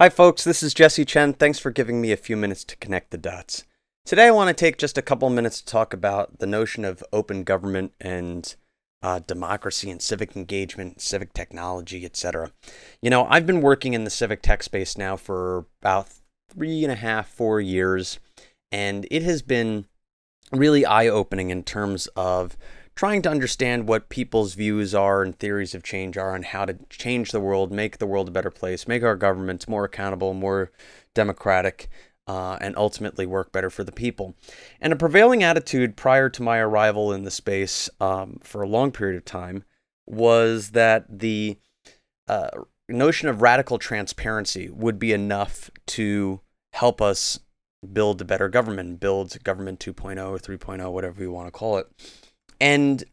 Hi, folks. This is Jesse Chen. Thanks for giving me a few minutes to connect the dots. Today, I want to take just a couple minutes to talk about the notion of open government and uh, democracy and civic engagement, civic technology, etc. You know, I've been working in the civic tech space now for about three and a half, four years, and it has been really eye opening in terms of trying to understand what people's views are and theories of change are on how to change the world, make the world a better place, make our governments more accountable, more democratic, uh, and ultimately work better for the people. And a prevailing attitude prior to my arrival in the space um, for a long period of time was that the uh, notion of radical transparency would be enough to help us build a better government, build government 2.0 or 3.0, whatever you want to call it. And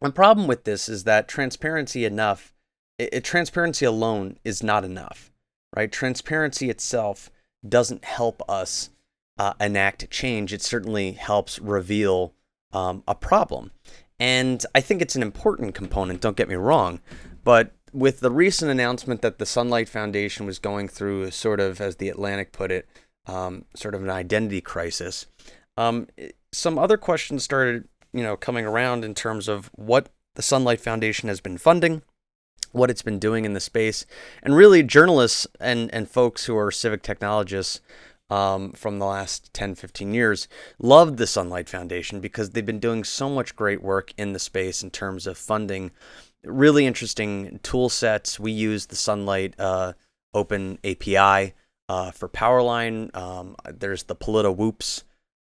the problem with this is that transparency enough, it, transparency alone is not enough, right? Transparency itself doesn't help us uh, enact change. It certainly helps reveal um, a problem. And I think it's an important component, don't get me wrong. But with the recent announcement that the Sunlight Foundation was going through, sort of, as the Atlantic put it, um, sort of an identity crisis, um, some other questions started you know coming around in terms of what the Sunlight Foundation has been funding, what it's been doing in the space, and really journalists and and folks who are civic technologists um, from the last 10, 15 years loved the Sunlight Foundation because they've been doing so much great work in the space in terms of funding really interesting tool sets. We use the Sunlight uh, Open API uh, for Powerline. Um, there's the Politwoops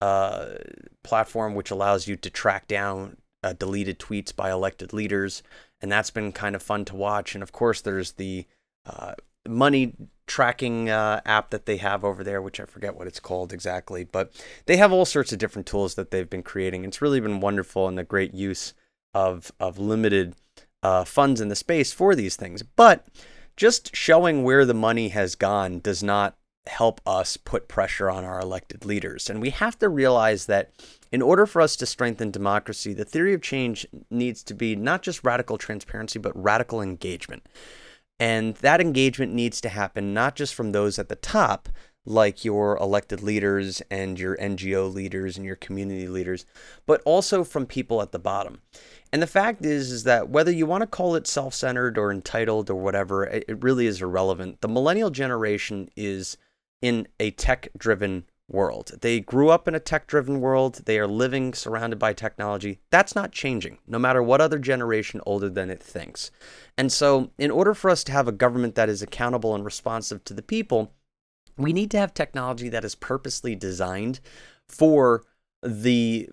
uh, platform, which allows you to track down uh, deleted tweets by elected leaders. And that's been kind of fun to watch. And of course, there's the uh, money tracking uh, app that they have over there, which I forget what it's called exactly. But they have all sorts of different tools that they've been creating. It's really been wonderful and a great use of, of limited uh, funds in the space for these things. But just showing where the money has gone does not help us put pressure on our elected leaders. And we have to realize that in order for us to strengthen democracy, the theory of change needs to be not just radical transparency, but radical engagement. And that engagement needs to happen not just from those at the top, like your elected leaders and your NGO leaders and your community leaders, but also from people at the bottom. And the fact is, is that whether you want to call it self-centered or entitled or whatever, it really is irrelevant. The millennial generation is in a tech driven world. They grew up in a tech driven world. They are living surrounded by technology. That's not changing, no matter what other generation older than it thinks. And so, in order for us to have a government that is accountable and responsive to the people, we need to have technology that is purposely designed for the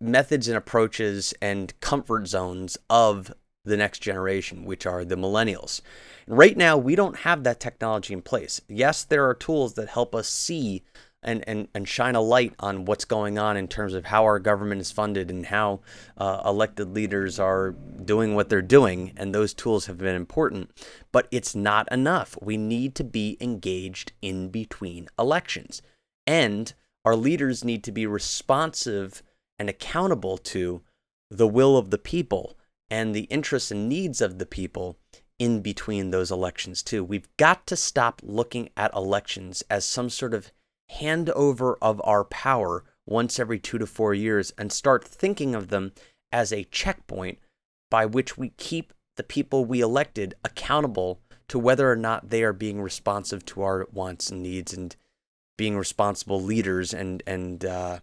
methods and approaches and comfort zones of the next generation, which are the millennials. Right now, we don't have that technology in place. Yes, there are tools that help us see and, and, and shine a light on what's going on in terms of how our government is funded and how uh, elected leaders are doing what they're doing. And those tools have been important, but it's not enough. We need to be engaged in between elections. And our leaders need to be responsive and accountable to the will of the people and the interests and needs of the people in between those elections, too. We've got to stop looking at elections as some sort of handover of our power once every two to four years and start thinking of them as a checkpoint by which we keep the people we elected accountable to whether or not they are being responsive to our wants and needs and being responsible leaders and and uh,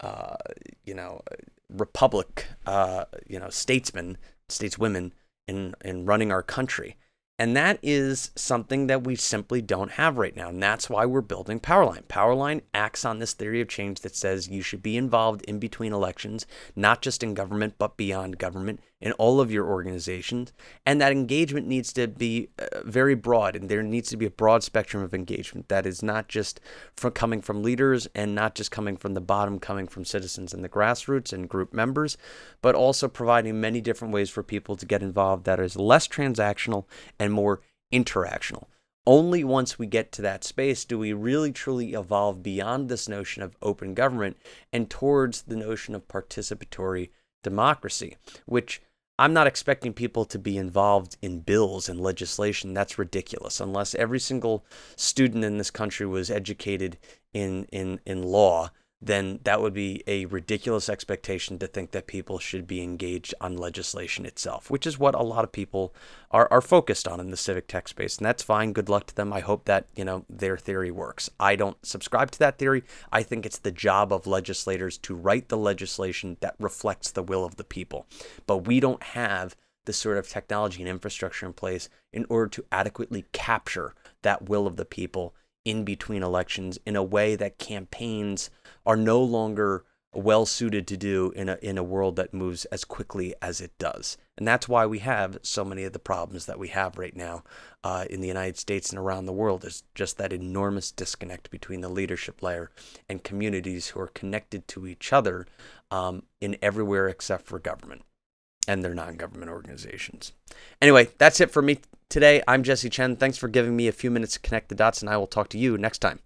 uh, you know republic, uh, you know, statesmen, stateswomen in in running our country. And that is something that we simply don't have right now. And that's why we're building Powerline. Powerline acts on this theory of change that says you should be involved in between elections, not just in government, but beyond government, in all of your organizations. And that engagement needs to be uh, very broad. And there needs to be a broad spectrum of engagement that is not just from coming from leaders and not just coming from the bottom, coming from citizens and the grassroots and group members, but also providing many different ways for people to get involved that is less transactional and more interactional. Only once we get to that space do we really truly evolve beyond this notion of open government and towards the notion of participatory democracy, which I'm not expecting people to be involved in bills and legislation. That's ridiculous. Unless every single student in this country was educated in in in law, then that would be a ridiculous expectation to think that people should be engaged on legislation itself, which is what a lot of people are, are focused on in the civic tech space. And that's fine. Good luck to them. I hope that, you know, their theory works. I don't subscribe to that theory. I think it's the job of legislators to write the legislation that reflects the will of the people. But we don't have the sort of technology and infrastructure in place in order to adequately capture that will of the people in between elections in a way that campaigns are no longer well suited to do in a in a world that moves as quickly as it does. And that's why we have so many of the problems that we have right now uh, in the United States and around the world is just that enormous disconnect between the leadership layer and communities who are connected to each other um, in everywhere except for government and their non-government organizations. Anyway, that's it for me today. I'm Jesse Chen. Thanks for giving me a few minutes to connect the dots, and I will talk to you next time.